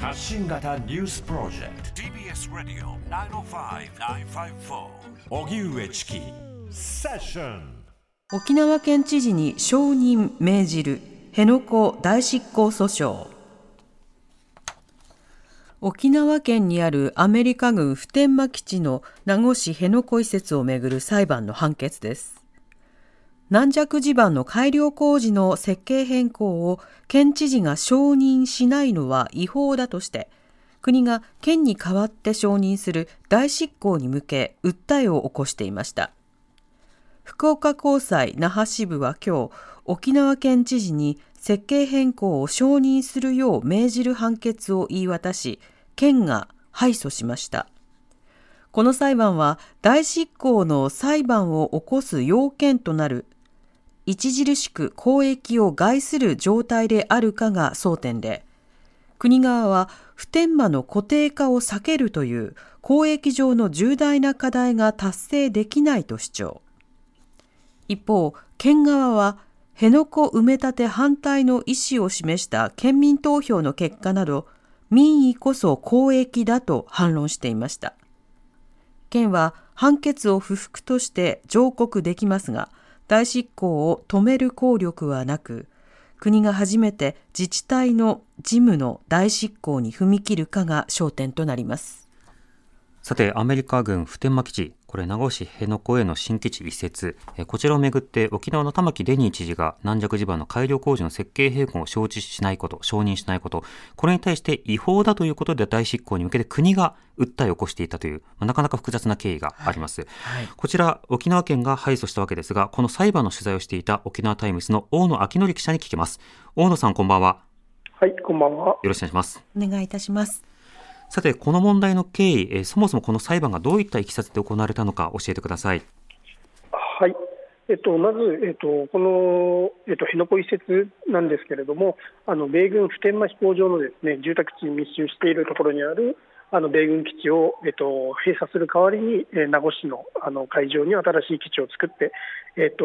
発信型ニュースプロジェクト。TBS ラディオ905-954おぎゅうえちきセッション沖縄県知事に承認命じる辺野古大執行訴訟。沖縄県にあるアメリカ軍普天間基地の名護市辺野古移設をめぐる裁判の判決です軟弱地盤の改良工事の設計変更を県知事が承認しないのは違法だとして国が県に代わって承認する大執行に向け訴えを起こしていました。福岡高裁那覇支部は今日沖縄県知事に設計変更を承認するよう命じる判決を言い渡し県が敗訴しました。この裁判は大執行の裁判を起こす要件となる著しく公益を害する状態であるかが争点で国側は普天間の固定化を避けるという公益上の重大な課題が達成できないと主張。一方県側は辺野古埋め立て反対の意思を示した県民投票の結果など民意こそ公益だと反論していました。県は判決を不服として上告できますが代執行を止める効力はなく国が初めて自治体の事務の代執行に踏み切るかが焦点となります。さて、アメリカ軍普天間基地、これ名護市辺野古への新基地移設、こちらをめぐって沖縄の玉城デニー知事が軟弱地盤の改良工事の設計変更を承知しないこと、承認しないこと、これに対して違法だということで大執行に向けて国が訴えを起こしていたという、まあ、なかなか複雑な経緯があります、はいはい、こちら沖縄県が敗訴したわけですが、この裁判の取材をしていた沖縄タイムスの大野享恭記者に聞きます。大野さんこんばんは。はい、こんばんは。よろしくお願いします。お願いいたします。さて、この問題の経緯、えそもそもこの裁判がどういったいきさつで行われたのか教えてください。はい。えっと、まず、えっと、この、えっと、辺野古移設なんですけれども、あの米軍普天間飛行場のですね住宅地に密集しているところにあるあの米軍基地を、えっと、閉鎖する代わりに、えー、名護市のあの会場に新しい基地を作って、えっと、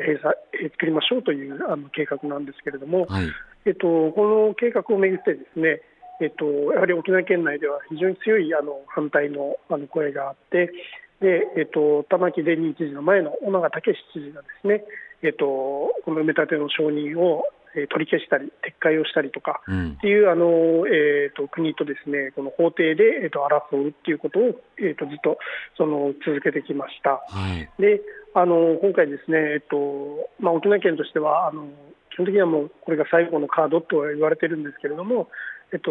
閉鎖、えー、作りましょうというあの計画なんですけれども、はい、えっと、この計画をめぐってですね、えっと、やはり沖縄県内では非常に強いあの反対のあの声があって、でえっと、玉城デニー知事の前の尾長武知事がですね、えっと、この埋め立ての承認をえ取り消したり撤回をしたりとかっていう、うん、あのえーと、国とですねこの法廷で、えーと、争うっていうことを、えーと、ずっとその続けてきました。はい、であの今回ですね、えーとまあ、沖縄県としてはあの基本的にはもうこれが最後のカードと言われてるんですけれども、えっと、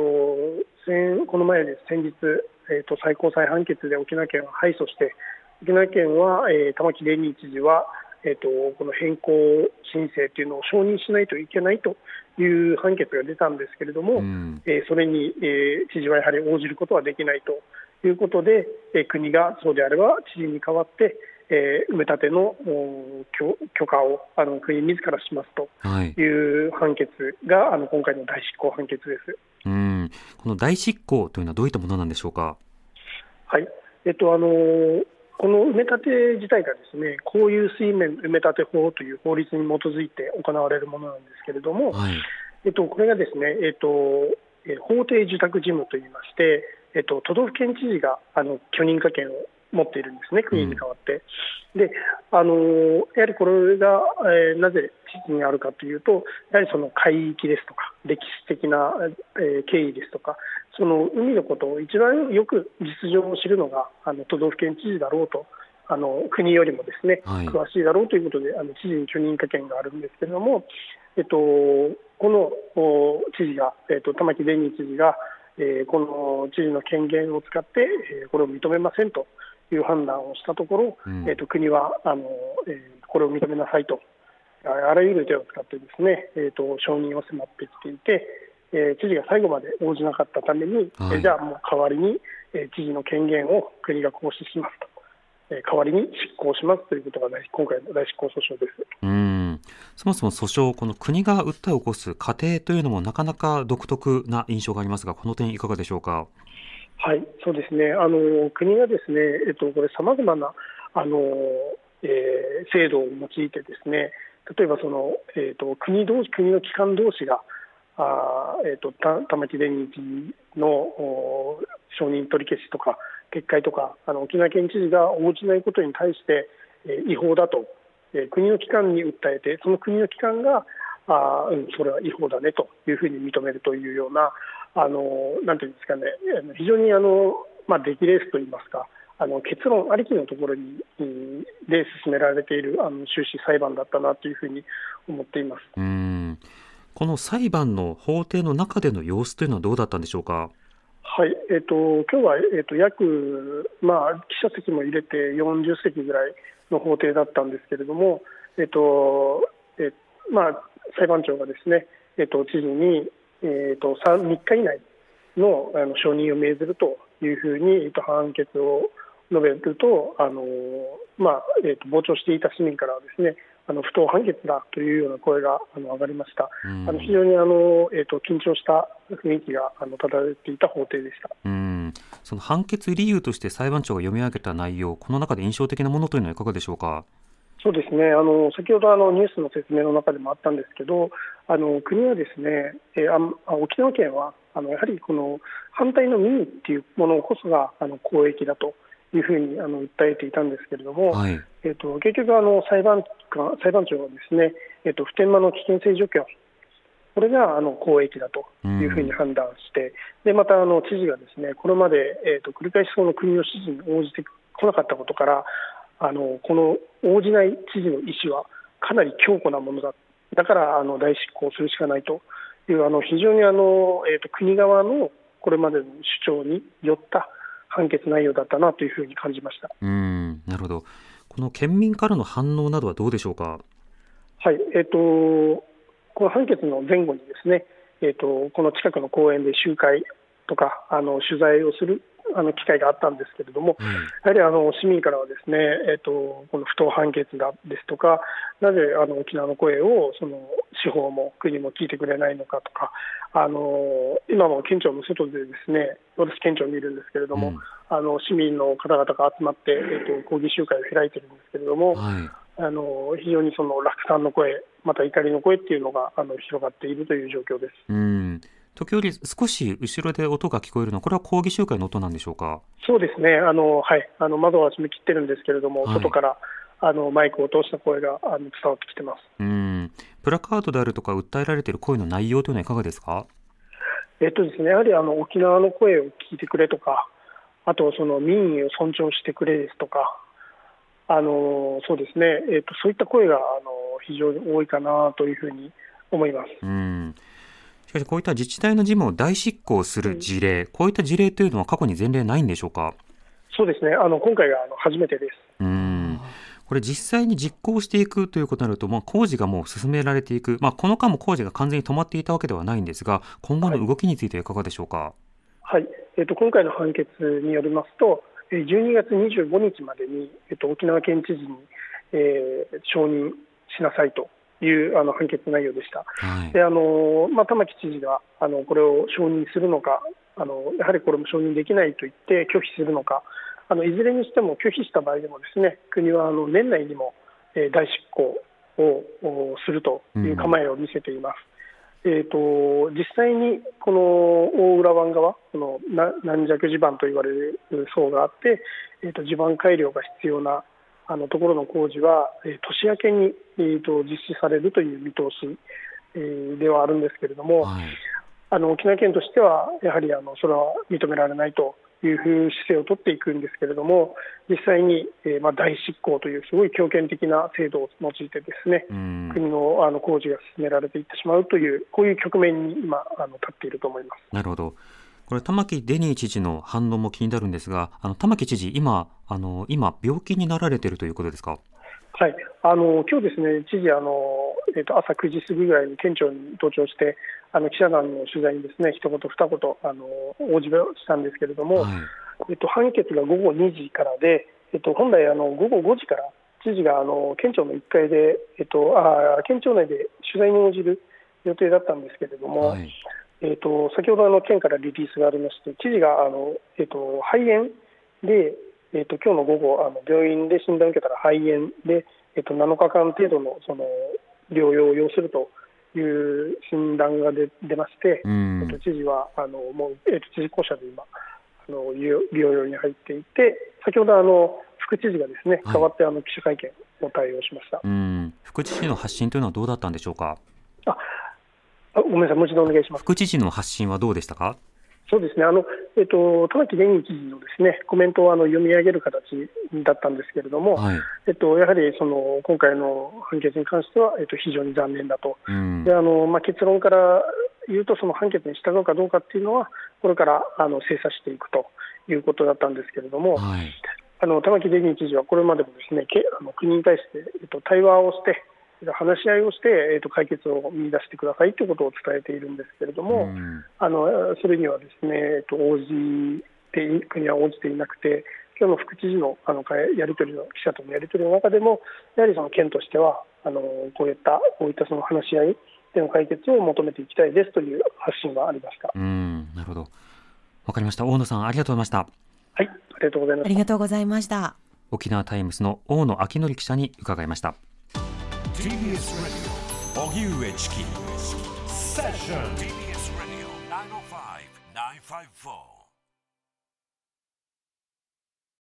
先この前です、先日、えっと、最高裁判決で沖縄県は敗訴して、沖縄県は、えー、玉城デニー知事は、えっと、この変更申請というのを承認しないといけないという判決が出たんですけれども、うん、えー、それに、えー、知事はやはり応じることはできないということで、えー、国がそうであれば知事に代わって、えー、埋め立ての許可をあの国自らしますと。い。う判決が、はい、あの今回の大執行判決です。うん。この大執行というのはどういったものなんでしょうか？はい。えっとあのこの埋め立て自体がですね公有水面埋め立て法という法律に基づいて行われるものなんですけれども、はい、えっと、これがですね、えっと、法定受託事務といいまして、えっと、都道府県知事があの許認可権を持っているんですね、国に代わって。うん、であのやはりこれが、えー、なぜ地図にあるかというと、やはりその海域ですとか、歴史的な、えー、経緯ですとか、その海のことを一番よく実情を知るのがあの都道府県知事だろうと。あの国よりもですね、はい、詳しいだろうということで、あの知事に許認可権があるんですけれども、えっと、この知事が、えっと、玉城デニー知事が、えー、この知事の権限を使って、えー、これを認めませんという判断をしたところ、うん、えーと、国はあの、えー、これを認めなさいと、あらゆる手を使ってですね、えーと、承認を迫ってきていて、えー、知事が最後まで応じなかったために、はい、えー、じゃあもう代わりに、えー、知事の権限を国が行使しますと、えー、代わりに執行しますということが今回の大執行訴訟です。うん。そもそも訴訟、この国が訴えを起こす過程というのもなかなか独特な印象がありますが、この点、いかがでしょうか？はい、そうですね。あの国がですね、えっとこれ様々なあの、えー、制度を用いてですね、例えばそのえっと国同士国の機関同士があー、えー、とた玉城デニーのお承認取り消しとか撤回とかあの沖縄県知事が応じないことに対して、えー違法だと、えー国の機関に訴えてその国の機関があ、うん、それは違法だねというふうに認めるというようなあのなんていうんですかね非常にあの、まあ、出来レースといいますかあの結論ありきのところにうんで進められているあの終始裁判だったなというふうに思っています。うんこの裁判の法廷の中での様子というのはどうだったんでしょうか？はい、えっ、と今日はえっ、と約まあ記者席も入れて40席ぐらいの法廷だったんですけれども、えっ、とえまあ裁判長がですね、えっ、と知事にえっ、と 3, 3日以内のあの承認を命ずるというふうに、えっと判決を述べると、あのまあえっ、と傍聴していた市民からはですね。あの不当判決だというような声があの上がりました。うんあの非常にあの、えっと緊張した雰囲気があの漂っていた法廷でした。うんその判決理由として裁判長が読み上げた内容、この中で印象的なものというのはいかがでしょうか？そうですねあの先ほどあのニュースの説明の中でもあったんですけど、あの国はですね、えーあ沖縄県はあのやはりこの反対の民意っていうものこそがあの公益だというふうにあの訴えていたんですけれども、はい。えー、と結局あの裁判官、裁判長はですね、えー、と普天間の危険性除去、これがあの公益だというふうに判断して、でまたあの知事がですねこれまで、えー、と繰り返しその国の指示に応じてこなかったことから、あのこの応じない知事の意思はかなり強固なものだ、だからあの大執行するしかないという、あの非常にあの、えー、と国側のこれまでの主張によった判決内容だったなというふうに感じました。うん、なるほど。この県民からの反応などはどうでしょうか？はい、えっ、と、この判決の前後にですね、えっ、と、この近くの公園で集会とか、あの、取材をする、あの、機会があったんですけれども、はい。やはりあの市民からはですね、えっとこの不当判決だですとか、なぜあの沖縄の声をその司法も国も聞いてくれないのかとか、あの今も県庁の外でですね、私、県庁にいるんですけれども、うんあの市民の方々が集まって、えっと抗議集会を開いてるんですけれども、はい。あの非常にその落胆の声、また怒りの声っていうのがあの広がっているという状況です。うん。時折少し後ろで音が聞こえるのは、これは抗議集会の音なんでしょうか？そうですね、あのはい、あの窓は閉め切ってるんですけれども、はい外からあのマイクを通した声があの伝わってきてます。うん。プラカードであるとか訴えられている声の内容というのはいかがですか？えっとですね、やはりあの沖縄の声を聞いてくれとか、あとその民意を尊重してくれですとか、あのそうですね、えっとそういった声があの非常に多いかなというふうに思います。うん。しかしこういった自治体の事務を大執行する事例、こういった事例というのは過去に前例ないんでしょうか？そうですね、あの今回が初めてです。うん。これ実際に実行していくということになると、まあ、工事がもう進められていく、まあ、この間も工事が完全に止まっていたわけではないんですが、今後の動きについてはいかがでしょうか？はい、えっと今回の判決によりますと、えー12月25日までに、えっと沖縄県知事に、えー承認しなさいというあの判決内容でした。はい。であのまあ、玉城知事があのこれを承認するのかあの、やはりこれも承認できないと言って拒否するのか、あのいずれにしても拒否した場合でも、ですね国はあの年内にも、えー大執行をおするという構えを見せています。えー、と実際にこの大浦湾側、このな軟弱地盤と言われる層があって、えー、と地盤改良が必要なあのところの工事は、えー年明けに、えー、と実施されるという見通し、えーではあるんですけれども、はい。あの沖縄県としては、やはりあのそれは認められないというふう姿勢を取っていくんですけれども、実際に、えーまあ、大執行というすごい強権的な制度を用いてですね、うん。国のあの工事が進められていってしまうという、こういう局面に今、あの立っていると思います。なるほど。これ玉城デニー知事の反応も気になるんですが、あの玉城知事今あの今病気になられているということですか？はい、あの今日ですね、知事あの、えー、と朝9時過ぎぐらいに県庁に登庁して、あの記者団の取材にですね一言、二言あの応じしたんですけれども、はい。えっと、判決が午後2時からで、えっと、本来あの、午後5時から知事があの県庁の1階で、えっと、あ県庁内で取材に応じる予定だったんですけれども、はい。えっと、先ほどあの県からリリースがありまして、知事があの、えっと、肺炎で、えっと今日の午後あの、病院で診断を受けたら肺炎で、えっと、7日間程度のその療養を要するという診断が出出まして、うん。えっと、知事はあのもう、えっと、知事公舎で今あの療療養に入っていて、先ほどあの副知事がですねはい。代わってあの記者会見を対応しました。うん。副知事の発信というのはどうだったんでしょうか？あごめんなさい、もう一度お願いします。副知事の発信はどうでしたか？そうですね、あのえっと、玉城デニー知事のですねコメントをあの読み上げる形だったんですけれども、はい。えっと、やはりその今回の判決に関しては、えっと、非常に残念だと、うん。であのまあ、結論から言うと、その判決に従うかどうかっていうのは、これからあの精査していくということだったんですけれども、はい。あの玉城デニー知事はこれまでもですねけあの国に対して、えっと、対話をして、話し合いをして、えっと、解決を見出してくださいということを伝えているんですけれども、うん。あのそれにはですね、えっと、応じてい国は応じていなくて、今日の副知事のあのかやり取りの記者とのやり取りの中でも、やはりその県としては、あのこういったこういったその話し合いでの解決を求めていきたいですという発信がありました。うん。なるほど。わかりました。大野さんありがとうございました。はい、ありがとうございますあ。りがとうございました。沖縄タイムスの大野明則記者に伺いました TBS Radio 荻上チキセッション TBS Radio 905 954